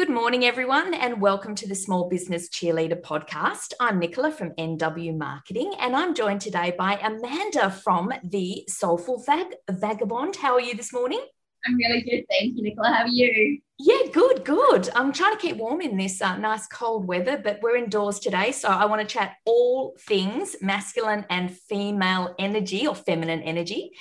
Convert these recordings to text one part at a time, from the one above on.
Good morning, everyone, and welcome to the Small Business Cheerleader podcast. I'm Nicola from NW Marketing, and I'm joined today by Amanda from the Soulful Vag- Vagabond. How are you this morning? I'm really good. Thank you, Nicola. How are you? Yeah, good, good. I'm trying to keep warm in this uh, nice cold weather, but we're indoors today. So I want to chat all things masculine and female energy or feminine energy.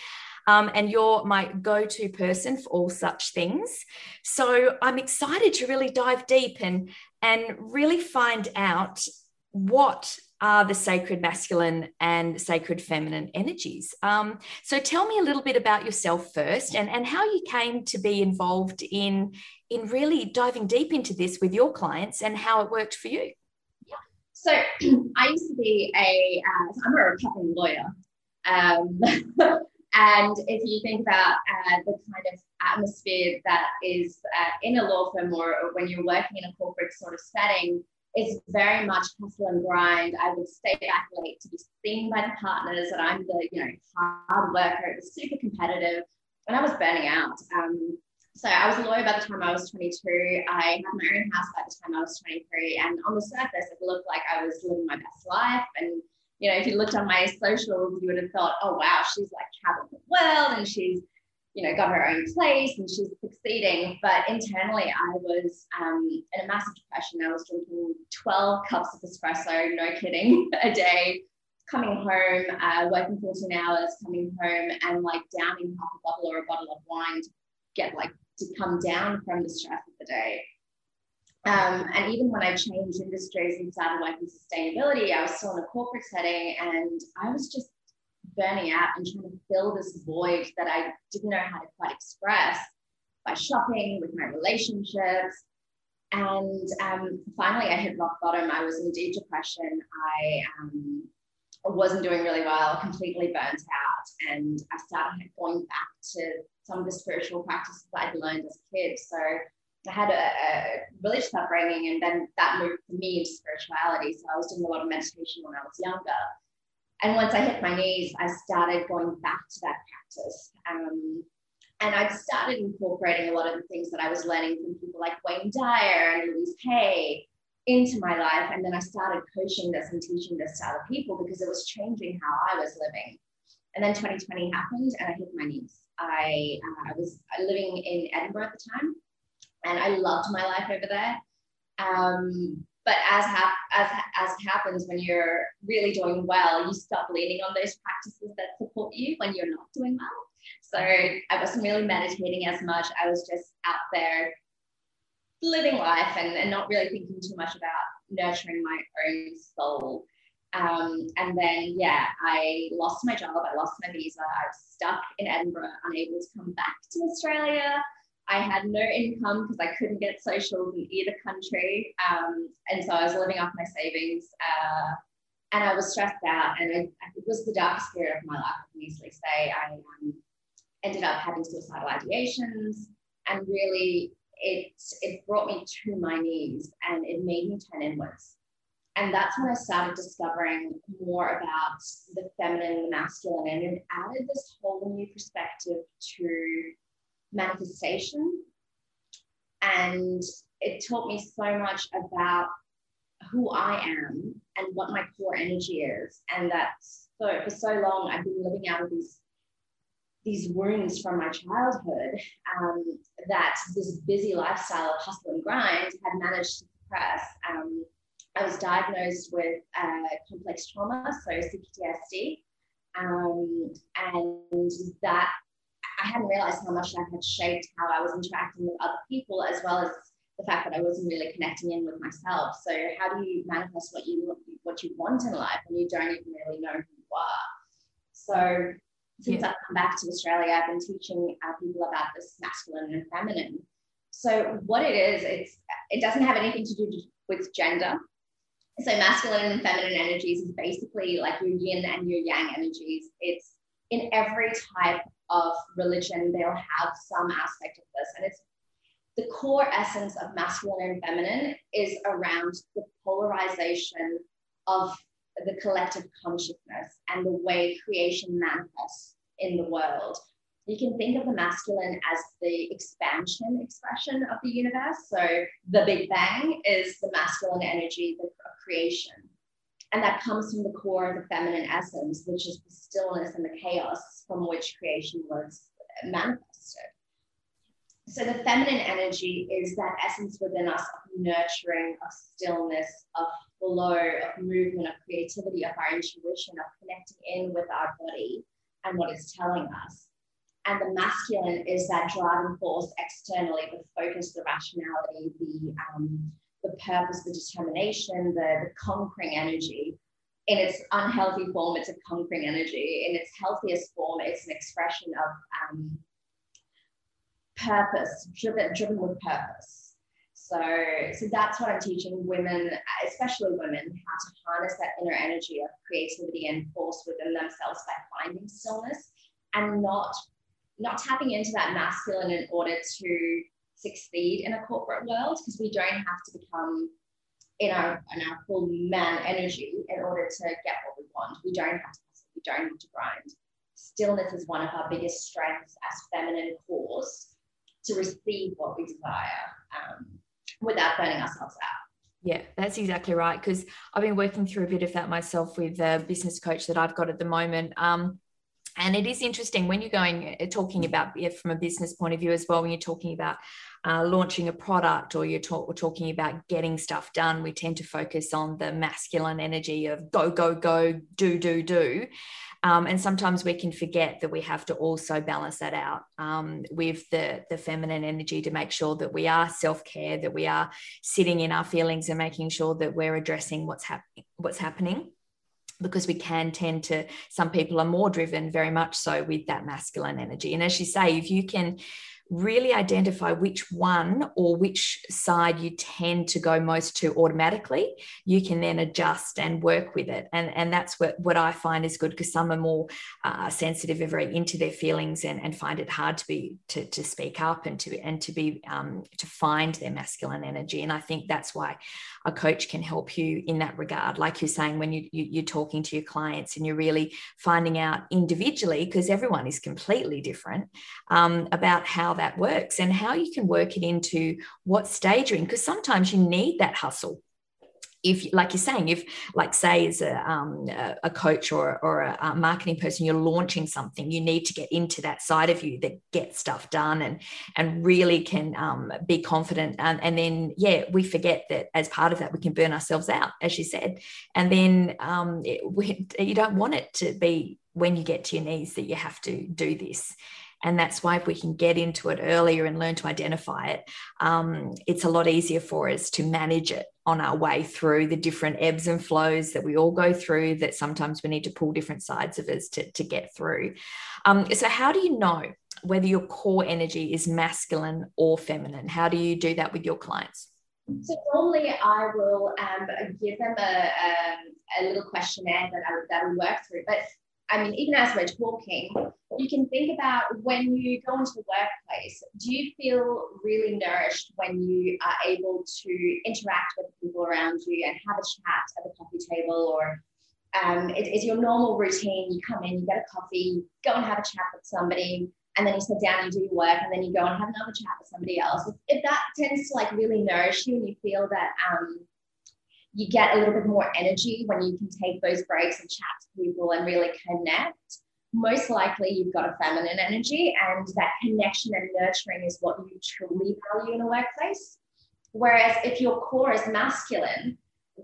Um, and you're my go to person for all such things. So I'm excited to really dive deep and, and really find out what are the sacred masculine and sacred feminine energies. Um, so tell me a little bit about yourself first and, and how you came to be involved in, in really diving deep into this with your clients and how it worked for you. So I used to be a, uh, I'm a recovering lawyer. Um, And if you think about uh, the kind of atmosphere that is uh, in a law firm or, when you're working in a corporate sort of setting, it's very much hustle and grind. I would stay back late to be seen by the partners that I'm the you know hard worker. It was super competitive, and I was burning out. Um, so I was a lawyer by the time I was 22. I had my own house by the time I was 23, and on the surface, it looked like I was living my best life and you know, if you looked on my socials, you would have thought, oh, wow, she's like traveling the world and she's, you know, got her own place and she's succeeding. But internally, I was um, in a massive depression. I was drinking 12 cups of espresso, no kidding, a day, coming home, uh, working 14 hours, coming home and like downing half a bottle or a bottle of wine to get like to come down from the stress of the day. Um, and even when I changed industries and started working sustainability, I was still in a corporate setting and I was just burning out and trying to fill this void that I didn't know how to quite express by shopping, with my relationships. And um, finally, I hit rock bottom. I was in deep depression. I um, wasn't doing really well, completely burnt out. And I started going back to some of the spiritual practices that I'd learned as a kid. So I had a, a, religious upbringing, and then that moved me into spirituality. So I was doing a lot of meditation when I was younger. And once I hit my knees, I started going back to that practice. Um, and I started incorporating a lot of the things that I was learning from people like Wayne Dyer and Louise Hay into my life. And then I started coaching this and teaching this to other people because it was changing how I was living. And then 2020 happened and I hit my knees. I, uh, I was living in Edinburgh at the time and I loved my life over there. Um, but as, hap- as, as happens when you're really doing well, you stop leaning on those practices that support you when you're not doing well. So I wasn't really meditating as much. I was just out there living life and, and not really thinking too much about nurturing my own soul. Um, and then, yeah, I lost my job, I lost my visa, I was stuck in Edinburgh, unable to come back to Australia. I had no income because I couldn't get socials in either country. Um, and so I was living off my savings uh, and I was stressed out. And I, it was the darkest period of my life, I can easily say. I um, ended up having suicidal ideations and really it, it brought me to my knees and it made me turn inwards. And that's when I started discovering more about the feminine and the masculine, and it added this whole new perspective to manifestation. And it taught me so much about who I am and what my core energy is. And that so for so long I've been living out of these these wounds from my childhood um, that this busy lifestyle of hustle and grind had managed to suppress. Um, I was diagnosed with uh, complex trauma, so CPTSD, um, and that I hadn't realized how much that had shaped how I was interacting with other people, as well as the fact that I wasn't really connecting in with myself. So, how do you manifest what you what you want in life when you don't even really know who you are? So, since yeah. I've come back to Australia, I've been teaching uh, people about this masculine and feminine. So, what it is, it's it doesn't have anything to do with gender. So, masculine and feminine energies is basically like your yin and your yang energies. It's in every type of religion, they'll have some aspect of this. And it's the core essence of masculine and feminine is around the polarization of the collective consciousness and the way creation manifests in the world. you can think of the masculine as the expansion expression of the universe. So the Big Bang is the masculine energy, the creation. And that comes from the core of the feminine essence, which is the stillness and the chaos from which creation was manifested. So the feminine energy is that essence within us of nurturing, of stillness, of flow, of movement, of creativity, of our intuition, of connecting in with our body and what it's telling us. And the masculine is that driving force externally, the focus, the rationality, the um, the purpose, the determination, the, the conquering energy. In its unhealthy form, it's a conquering energy. In its healthiest form, it's an expression of um, purpose, driven, driven with purpose. So, so that's what I'm teaching women, especially women, how to harness that inner energy of creativity and force within themselves by finding stillness and not not tapping into that masculine in order to succeed in a corporate world because we don't have to become in our in our full man energy in order to get what we want. We don't have to we don't have to grind. Stillness is one of our biggest strengths as feminine cores to receive what we desire um, without burning ourselves out. Yeah, that's exactly right. Because I've been working through a bit of that myself with a business coach that I've got at the moment. Um, and it is interesting when you're going uh, talking about it from a business point of view as well when you're talking about uh, launching a product or you're talk, talking about getting stuff done we tend to focus on the masculine energy of go go go do do do. Um, and sometimes we can forget that we have to also balance that out um, with the the feminine energy to make sure that we are self-care that we are sitting in our feelings and making sure that we're addressing what's happening what's happening. Because we can tend to some people are more driven very much so with that masculine energy. And as you say if you can really identify which one or which side you tend to go most to automatically you can then adjust and work with it. And and that's what what i find is good because some are more uh, sensitive and very into their feelings and, and find it hard to be to, to speak up and to and to be um, to find their masculine energy. And i think that's why a coach can help you in that regard like you're saying when you, you you're talking to your clients and you're really finding out individually because everyone is completely different um, about how that works and how you can work it into what stage you're in. Because sometimes you need that hustle if like you're saying if like say as a, um, a coach or, or a, a, marketing person you're launching something you need to get into that side of you that gets stuff done and and really can um, be confident. And, and then yeah we forget that as part of that we can burn ourselves out as you said. And then um, it, we, you don't want it to be when you get to your knees that you have to do this and that's why if we can get into it earlier and learn to identify it, um, it's a lot easier for us to manage it on our way through the different ebbs and flows that we all go through that sometimes we need to pull different sides of us to, to get through. Um, so, how do you know whether your core energy is masculine or feminine? How do you do that with your clients? So normally I will um, give them a, a, um, a, little questionnaire that I that we work through. But I mean, even as we're talking, you can think about when you go into the workplace, do you feel really nourished when you are able to interact with people around you and have a chat at the coffee table or um, it, it's your normal routine. You come in, you get a coffee, go and have a chat with somebody, and then you sit down, you do your work, and then you go and have another chat with somebody else. If, if that tends to like really nourish you and you feel that um, you get a little bit more energy when you can take those breaks and chat to people and really connect, most likely you've got a feminine energy and that connection and nurturing is what you truly value in a workplace. Whereas if your core is masculine,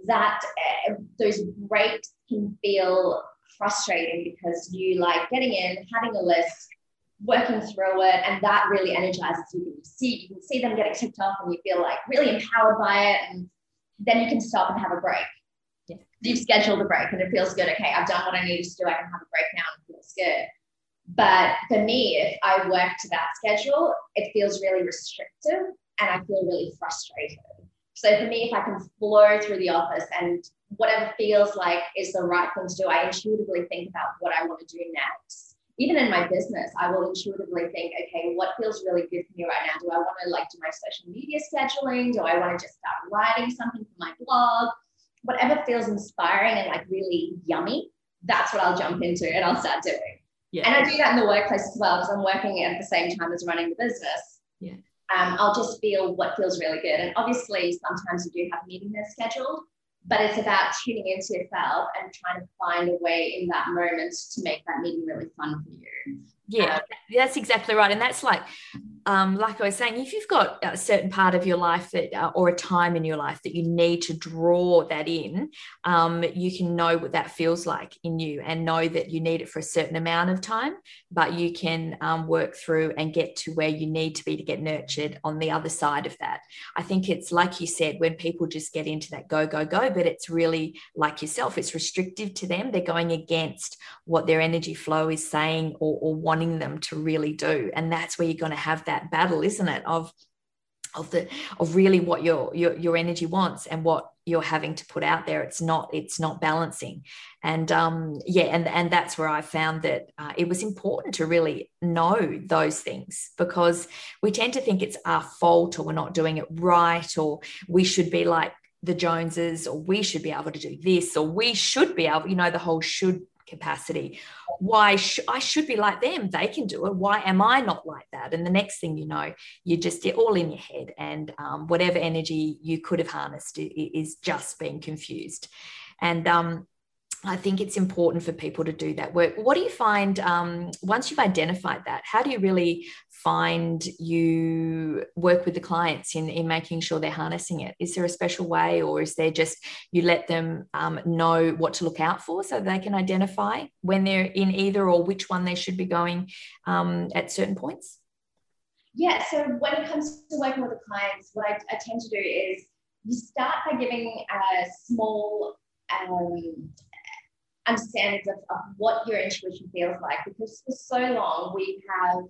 that uh, those breaks can feel frustrating because you like getting in, having a list, working through it, and that really energizes you. You see, you can see them getting ticked off, and you feel like really empowered by it, and then you can stop and have a break. Yeah. You've scheduled a break and it feels good. Okay, I've done what I needed to do. I can have a break now and it feels good. But for me, if I work to that schedule, it feels really restrictive and I feel really frustrated. So for me, if I can flow through the office and whatever feels like is the right thing to do, I intuitively think about what I want to do next even in my business, I will intuitively think, okay, what feels really good for me right now? Do I want to like do my social media scheduling? Do I want to just start writing something for my blog? Whatever feels inspiring and like really yummy, that's what I'll jump into and I'll start doing. Yeah. And I do that in the workplace as well because I'm working at the same time as running the business. Yeah. Um, I'll just feel what feels really good. And obviously, sometimes you do have meetings scheduled, but it's about tuning into yourself and trying to find a way in that moment to make that meeting really fun for you. Yeah, um, that's exactly right. And that's like, um, like I was saying, if you've got a certain part of your life that, uh, or a time in your life that you need to draw that in, um, you can know what that feels like in you and know that you need it for a certain amount of time, but you can um, work through and get to where you need to be to get nurtured on the other side of that. I think it's like you said, when people just get into that go, go, go, but it's really like yourself, it's restrictive to them. They're going against what their energy flow is saying or, or wanting them to really do. And that's where you're going to have that battle isn't it of of the of really what your your your energy wants and what you're having to put out there. It's not it's not balancing. And um yeah and and that's where i found that uh, it was important to really know those things because we tend to think it's our fault or we're not doing it right or we should be like the joneses or we should be able to do this or we should be able you know the whole should capacity. Why sh- i should be like them. They can do it. Why am i not like that? And the next thing you know you're just all in your head. And um, whatever energy you could have harnessed is just being confused. And um, I think it's important for people to do that work. What do you find um, once you've identified that? How do you really find you work with the clients in, in making sure they're harnessing it? Is there a special way, or is there just you let them um, know what to look out for so they can identify when they're in either or which one they should be going um, at certain points? Yeah, so when it comes to working with the clients, what I, I tend to do is you start by giving a small um, understandings of, of what your intuition feels like because for so long we have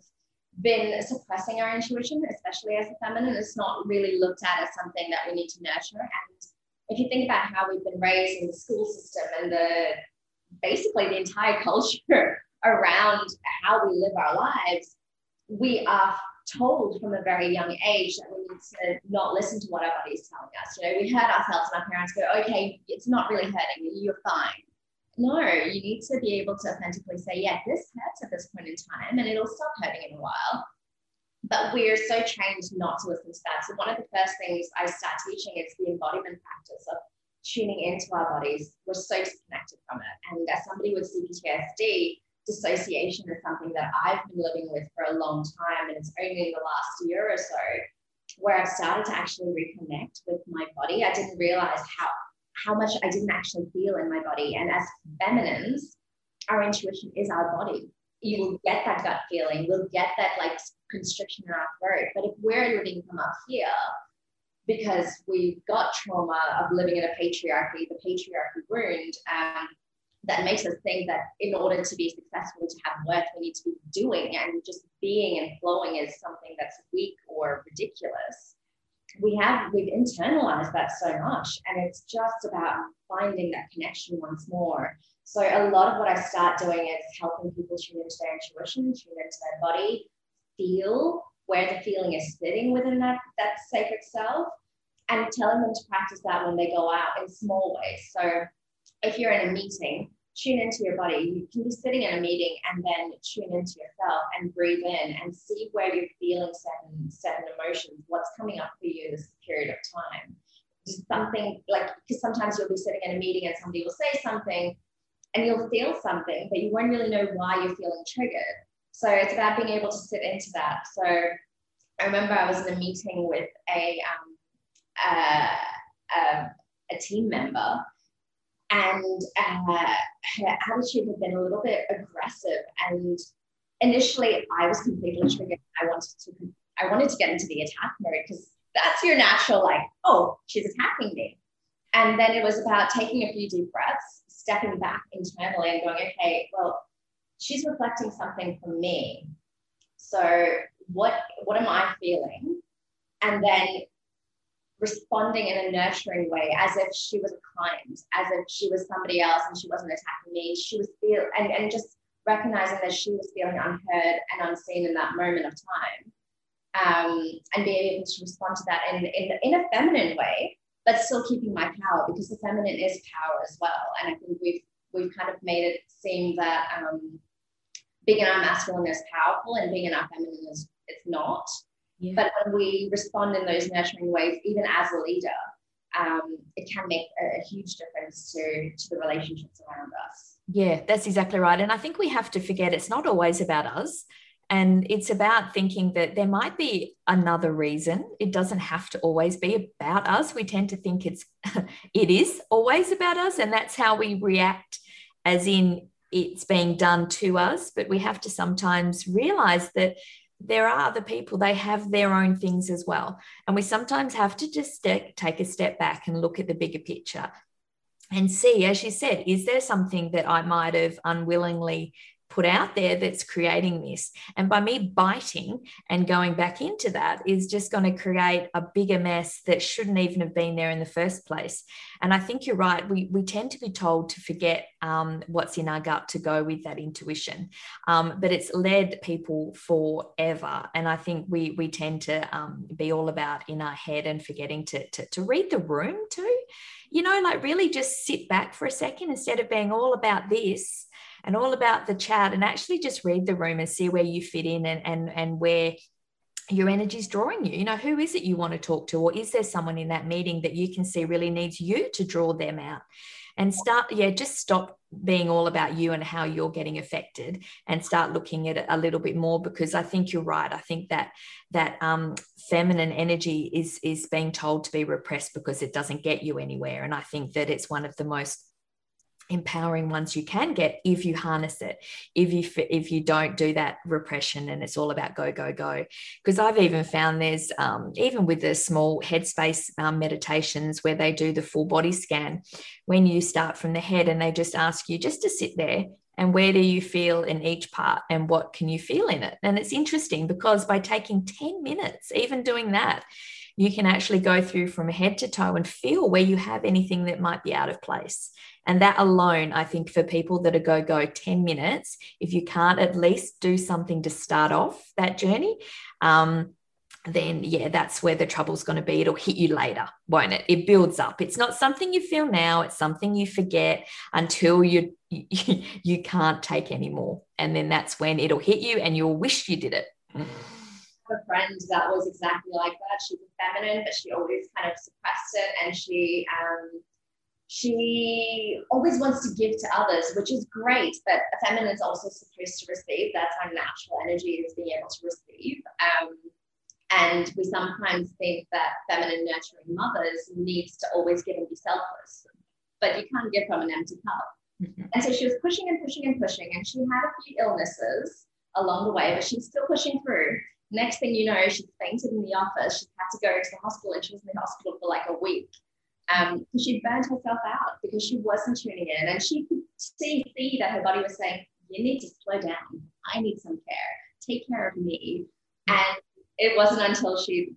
been suppressing our intuition, especially as a feminine. It's not really looked at as something that we need to nurture. And if you think about how we've been raised in the school system and the basically the entire culture around how we live our lives, we are told from a very young age that we need to not listen to what our body is telling us. You know, we hurt ourselves and our parents go, okay, it's not really hurting you, you're fine. No, you need to be able to authentically say, yeah, this hurts at this point in time and it'll stop hurting in a while. But we're so trained not to listen to that. So, one of the first things I start teaching is the embodiment practice of tuning into our bodies. We're so disconnected from it. And as somebody with CPTSD, dissociation is something that I've been living with for a long time. And it's only in the last year or so where I've started to actually reconnect with my body. I didn't realize how how much I didn't actually feel in my body. And as feminines, our intuition is our body. You will get that gut feeling, we'll get that like constriction in our throat. But if we're living from up here, because we've got trauma of living in a patriarchy, the patriarchy wound, um, that makes us think that in order to be successful, to have worth, we need to be doing, and just being and flowing is something that's weak or ridiculous we have we've internalized that so much and it's just about finding that connection once more. So a lot of what i start doing is helping people tune into their intuition tune into their body feel where the feeling is sitting within that that sacred self and telling them to practice that when they go out in small ways. So if you're in a meeting tune into your body. You can be sitting in a meeting and then tune into yourself and breathe in and see where you're feeling certain certain emotions, what's coming up for you in this period of time. Just something like because sometimes you'll be sitting in a meeting and somebody will say something and you'll feel something, but you won't really know why you're feeling triggered. So it's about being able to sit into that. So I remember I was in a meeting with a um, uh, uh, a team member and uh, her attitude had been a little bit aggressive. And initially, I was completely triggered. I wanted to, I wanted to get into the attack mode because that's your natural, like, oh, she's attacking me. And then it was about taking a few deep breaths, stepping back internally, and going, okay, well, she's reflecting something from me. So what what am I feeling? And then responding in a nurturing way as if she was a client, as if she was somebody else and she wasn't attacking me. She was feel and, and just recognizing that she was feeling unheard and unseen in that moment of time. Um, and being able to respond to that in, in, in a feminine way, but still keeping my power because the feminine is power as well. And I think we've we've kind of made it seem that um, being in our masculine is powerful and being in our feminine is it's not. Yeah. But when we respond in those nurturing ways, even as a leader, um, it can make a, a, huge difference to, to the relationships around us. Yeah, that's exactly right. And I think we have to forget it's not always about us. And it's about thinking that there might be another reason. It doesn't have to always be about us. We tend to think it's it is always about us, and that's how we react, as in it's being done to us. But we have to sometimes realize that there are other people, they have their own things as well. And we sometimes have to just take a step back and look at the bigger picture and see, as you said, is there something that I might have unwillingly put out there that's creating this. And by me biting and going back into that is just going to create a bigger mess that shouldn't even have been there in the first place. And I think you're right. We, we tend to be told to forget um, what's in our gut to go with that intuition. Um, but it's led people forever. And I think we, we tend to um, be all about in our head and forgetting to, to, to read the room too. You know, like really just sit back for a second instead of being all about this and all about the chat and actually just read the room and see where you fit in and and and where your energy is drawing you. You know, who is it you want to talk to? Or is there someone in that meeting that you can see really needs you to draw them out? And start, yeah, just stop being all about you and how you're getting affected and start looking at it a little bit more because I think you're right. I think that that um, feminine energy is is being told to be repressed because it doesn't get you anywhere. And I think that it's one of the most empowering ones you can get if you harness it if you if you don't do that repression and it's all about go go go. Because i've even found there's um, even with the small headspace um, meditations where they do the full body scan when you start from the head and they just ask you just to sit there and where do you feel in each part and what can you feel in it? And it's interesting because by taking 10 minutes even doing that you can actually go through from head to toe and feel where you have anything that might be out of place and that alone, I think for people that are go, go 10 minutes, if you can't at least do something to start off that journey, um, then yeah, that's where the trouble's going to be. It'll hit you later, won't it? It builds up. It's not something you feel now. It's something you forget until you you, you can't take anymore, and then that's when it'll hit you, and you'll wish you did it. A friend that was exactly like that. She was feminine, but she always kind of suppressed it, and she um, she always wants to give to others, which is great. But a feminine is also supposed to receive. That's our natural energy is being able to receive. Um, and we sometimes think that feminine nurturing mothers needs to always give and be selfless, but you can't give from an empty cup. Mm-hmm. And so she was pushing and pushing and pushing, and she had a few illnesses along the way, but she's still pushing through. Next thing you know, she fainted in the office. She had to go to the hospital, and she was in the hospital for like a week um, she burned herself out because she wasn't tuning in and she could see, see that her body was saying, you need to slow down. I need some care. Take care of me. And it wasn't until she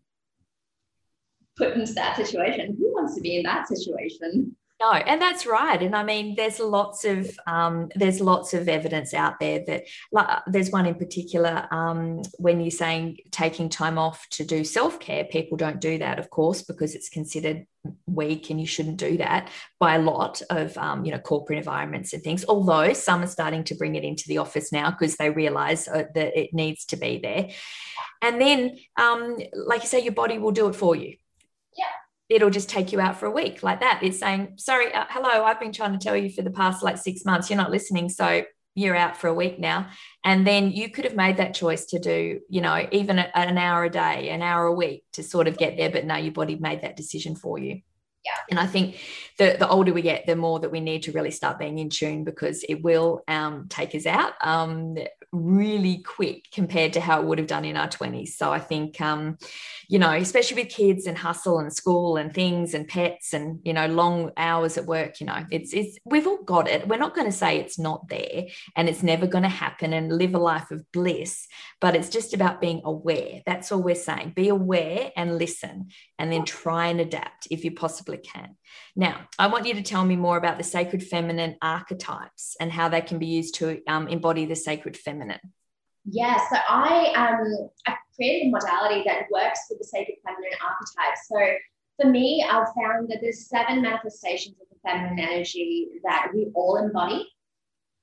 put into that situation, who wants to be in that situation? No, and that's right. And I mean, there's lots of um, there's lots of evidence out there that like, there's one in particular um, when you're saying taking time off to do self care. People don't do that, of course, because it's considered weak and you shouldn't do that by a lot of um, you know corporate environments and things. Although some are starting to bring it into the office now because they realise uh, that it needs to be there. And then, um, like you say, your body will do it for you. Yeah it'll just take you out for a week like that. It's saying, sorry, uh, hello, I've been trying to tell you for the past like six months, you're not listening. So you're out for a week now. And then you could have made that choice to do, you know, even a, an hour a day, an hour a week to sort of get there. But now your body made that decision for you. Yeah. And I think the, the older we get, the more that we need to really start being in tune because it will um, take us out. Um, really quick compared to how it would have done in our 20s. So I think, um, you know, especially with kids and hustle and school and things and pets and, you know, long hours at work, you know, it's, it's, we've all got it. We're not going to say it's not there and it's never going to happen and live a life of bliss, but it's just about being aware. That's all we're saying. Be aware and listen and then try and adapt if you possibly can. Now, I want you to tell me more about the sacred feminine archetypes and how they can be used to um, embody the sacred feminine. Yeah, so I um I created a modality that works with the sacred feminine archetype. So for me, I've found that there's seven manifestations of the feminine energy that we all embody.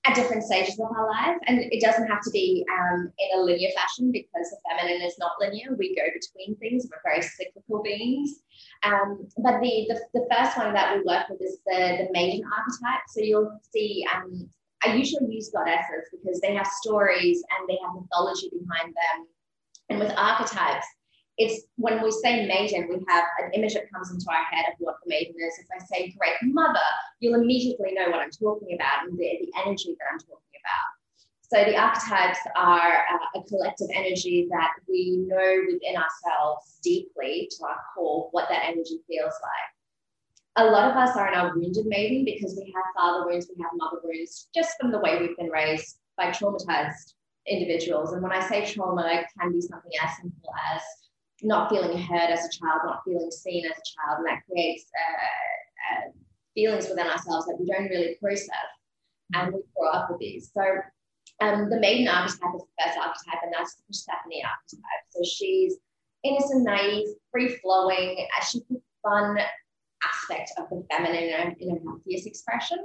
At different stages of our life. And it doesn't have to be um, in a linear fashion because the feminine is not linear. We go between things, we're very cyclical beings. Um, but the, the, the, first one that we work with is the, the maiden archetype. So you'll see, um, I usually use goddesses because they have stories and they have mythology behind them. And with archetypes, it's when we say maiden, we have an image that comes into our head of what the maiden is. If I say great mother, you'll immediately know what I'm talking about and the, the energy that I'm talking about. So the archetypes are uh, a collective energy that we know within ourselves deeply to our core what that energy feels like. A lot of us are in our wounded maiden because we have father wounds, we have mother wounds, just from the way we've been raised by traumatized individuals. And when I say trauma, it can be something as simple as not feeling heard as a child, not feeling seen as a child, and that creates uh, uh, feelings within ourselves that we don't really process, and we grow up with these. So um, the maiden archetype is the first archetype, and that's the Persephone archetype. So she's innocent, naive, free flowing. She's the fun aspect of the feminine in her, in her healthiest expression.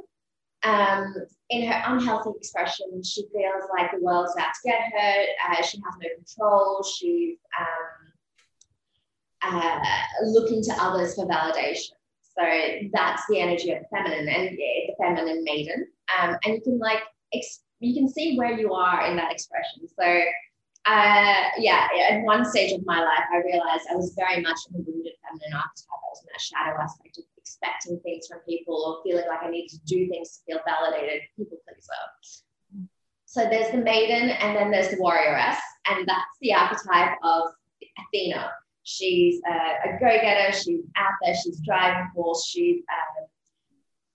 Um, in her unhealthy expression, she feels like the world's out to get her. Uh, she has no control. She's um, uh, looking to others for validation. So that's the energy of feminine and the feminine maiden. Um, and you can like ex- you can see where you are in that expression. So uh, yeah, at one stage of my life, I realized I was very much in the wounded feminine archetype. I was in that shadow aspect of expecting things from people or feeling like I needed to do things to feel validated, people pleaser. So there's the maiden, and then there's the warrioress, and that's the archetype of Athena. She's a, a go-getter. She's out there. She's driving force. She's um,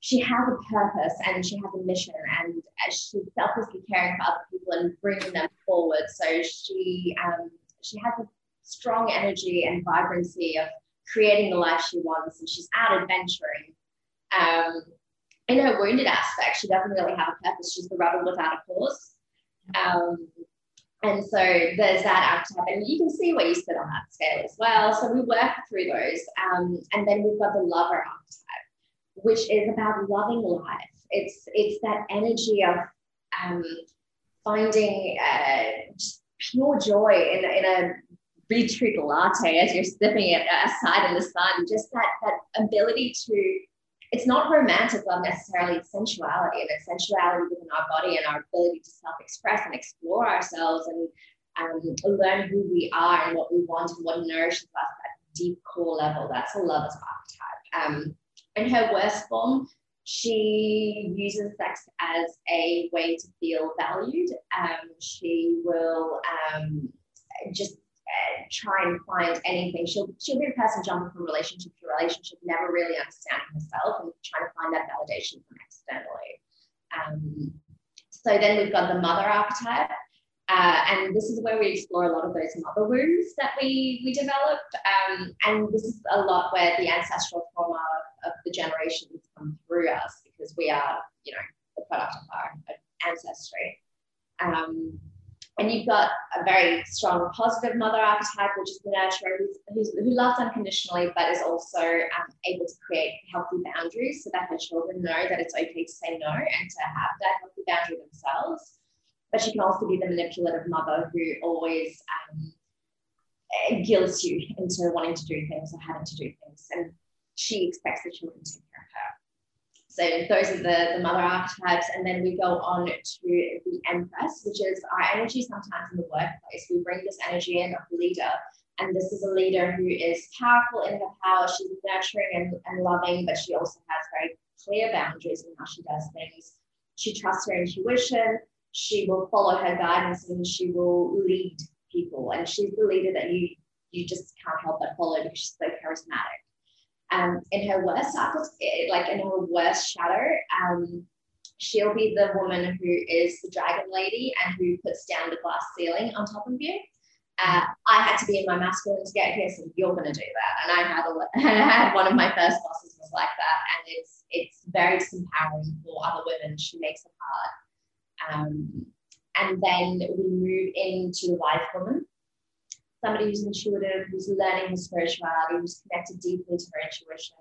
she has a purpose and she has a mission and she's selflessly caring for other people and bringing them forward. So she um, she has a strong energy and vibrancy of creating the life she wants, and she's out adventuring. Um, in her wounded aspect, she doesn't really have a purpose. She's the rebel without a cause. Um, and so there's that archetype, and you can see where you sit on that scale as well. So we work through those. Um, and then we've got the lover archetype, which is about loving life. It's it's that energy of um, finding uh, pure joy in, in a beetroot latte as you're sipping it aside in the sun. Just that that ability to it's not romantic love necessarily, it's sensuality and it's sensuality within our body and our ability to self express and explore ourselves and um, learn who we are and what we want and what nourishes us at deep core level. That's a lover's archetype. Um, in her worst form, she uses sex as a way to feel valued. Um, she will um, try and find anything. She'll she'll be a person jumping from relationship to relationship, never really understanding herself and trying to find that validation from externally. Um, so then we've got the mother archetype. Uh, and this is where we explore a lot of those mother wounds that we we developed. Um, and this is a lot where the ancestral trauma of the generations come through us because we are, you know, the product of our ancestry. Um, and you've got a very strong positive mother archetype, which is the nurturer who's, who loves unconditionally, but is also um, able to create healthy boundaries so that her children know that it's okay to say no and to have that healthy boundary themselves. But she can also be the manipulative mother who always um, guilts you into wanting to do things or having to do things. And she expects the children to take care of her. So those are the, the mother archetypes. And then we go on to the empress, which is our energy sometimes in the workplace. We bring this energy in of the leader. And this is a leader who is powerful in her power. She's nurturing and, and loving, but she also has very clear boundaries in how she does things. She trusts her intuition. She will follow her guidance and she will lead people. And she's the leader that you you just can't help but follow because she's so charismatic um, in her worst eh, like in her worst shadow, um, she'll be the woman who is the dragon lady and who puts down the glass ceiling on top of you. Uh, I had to be in my masculine to get here, so you're going to do that. And I had had one of my first bosses was like that, and it's it's very empowering for other women. She makes it hard. Um, and then we move into wise woman, somebody who's intuitive, who's learning his spirituality, who's connected deeply to her intuition,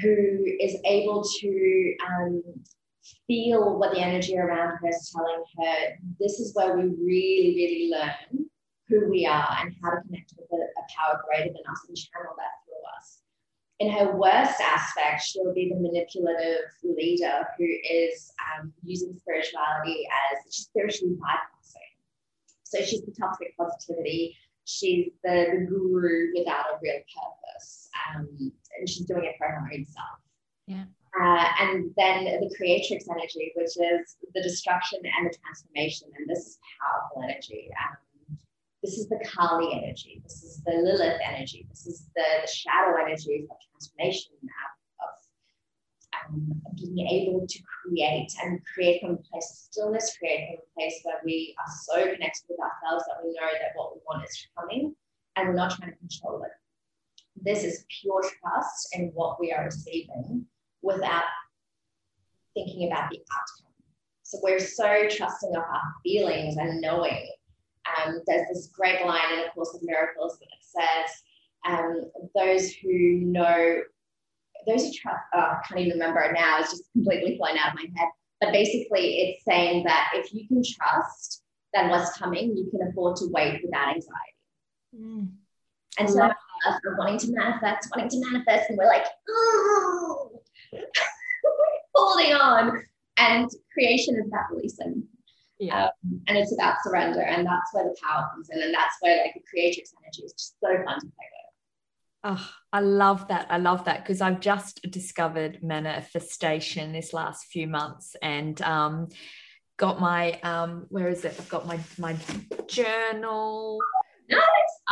who is able to um, feel what the energy around her is telling her, this is where we really, really learn who we are and how to connect with a, a power greater than us and channel that through us. In her worst aspect, she'll be the manipulative leader who is um, using spirituality as spiritually bypassing. So she's the toxic positivity. She's the, the guru without a real purpose. Um, and she's doing it for her own self. Yeah. Uh, and then the creatrix energy, which is the destruction and the transformation. And this is powerful energy. Um, this is the Kali energy. This is the Lilith energy. This is the, the shadow energy of transformation, being able to create and create from a place of stillness, create from a place where we are so connected with ourselves that we know that what we want is coming and we're not trying to control it. This is pure trust in what we are receiving without thinking about the outcome. So we're so trusting of our feelings and knowing. Um, there's this great line in A Course of Miracles that says, um, those who know, those a trust, oh, I can't even remember it now, it's just completely flown out of my head. But basically, it's saying that if you can trust that what's coming, you can afford to wait without anxiety. Mm. And so, us are wanting to manifest, wanting to manifest, and we're like, oh, holding on. And creation is that releasing. Yeah. Um, and it's about surrender. And that's where the power comes in. And that's where like the creatrix energy is just so fun to play with. Oh, I love that. I love that because I've just discovered manifestation this last few months and um, got my um, where is it? I've got my my journal. Nice.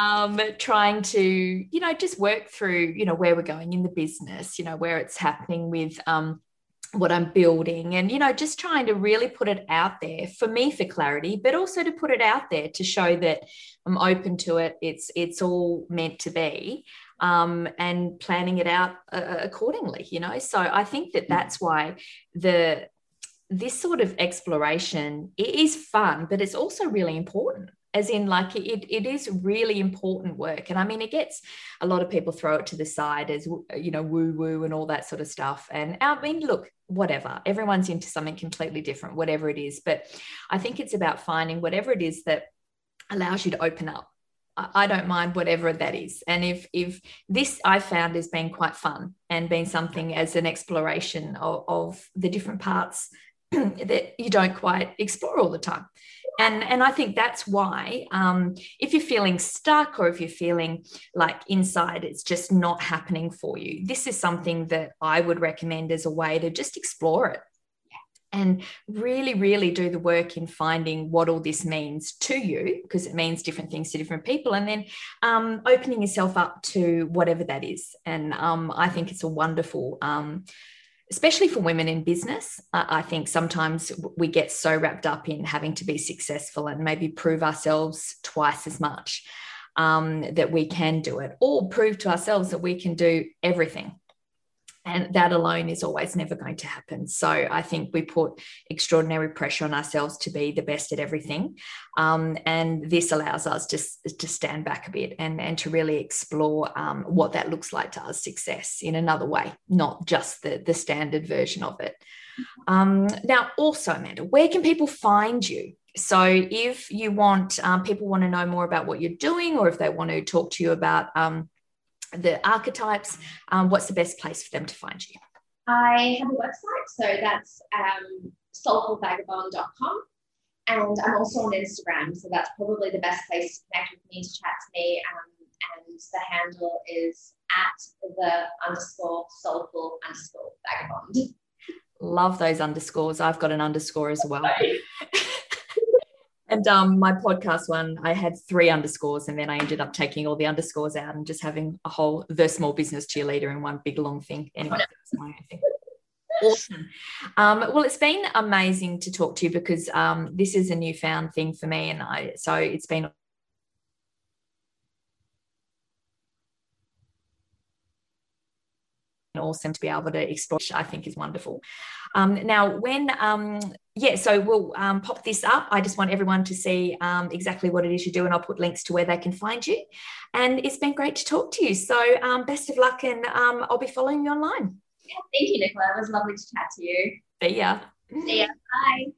Um, trying to, you know, just work through, you know, where we're going in the business, you know, where it's happening with um, what I'm building and you know just trying to really put it out there for me for clarity but also to put it out there to show that I'm open to it it's it's all meant to be um, and planning it out uh, accordingly you know? So I think that that's why the this sort of exploration is fun but it's also really important. As in like it, it is really important work. And i mean it gets a lot of people throw it to the side as you know woo woo and all that sort of stuff. And i mean look whatever. Everyone's into something completely different whatever it is. But i think it's about finding whatever it is that allows you to open up I don't mind whatever that is. And if if this I found has been quite fun and been something as an exploration of, of the different parts that you don't quite explore all the time and and i think that's why um, if you're feeling stuck or if you're feeling like inside it's just not happening for you this is something that i would recommend as a way to just explore it and really really do the work in finding what all this means to you because it means different things to different people and then um, opening yourself up to whatever that is and um, i think it's a wonderful um, especially for women in business. I think sometimes we get so wrapped up in having to be successful and maybe prove ourselves twice as much um, that we can do it, or prove to ourselves that we can do everything and that alone is always never going to happen. So I think we put extraordinary pressure on ourselves to be the best at everything. Um, and this allows us to, to stand back a bit and, and to really explore um, what that looks like to us success in another way, not just the, the standard version of it. Um, now, also, Amanda, where can people find you? So, if you want, um, people want to know more about what you're doing, or if they want to talk to you about um, the archetypes, um, what's the best place for them to find you? I have a website, so that's um, soulfulvagabond.com. And I'm also on Instagram, so that's probably the best place to connect with me, to chat to me. Um, and the handle is at the underscore soulful underscore vagabond. Love those underscores. I've got an underscore as well. And um, my podcast one, I had three underscores, and then I ended up taking all the underscores out and just having a whole the small business cheerleader in one big long thing. Anyway, that's my thing. Awesome. Um, well, it's been amazing to talk to you because um, this is a newfound thing for me, and I so it's been awesome to be able to explore, I think is wonderful. Um, now, when, um, yeah, so we'll um, pop this up. I just want everyone to see um, exactly what it is you do, and I'll put links to where they can find you. And it's been great to talk to you. So, um, best of luck, and um, I'll be following you online. Yeah, thank you, Nicola. It was lovely to chat to you. See ya. See ya. Bye.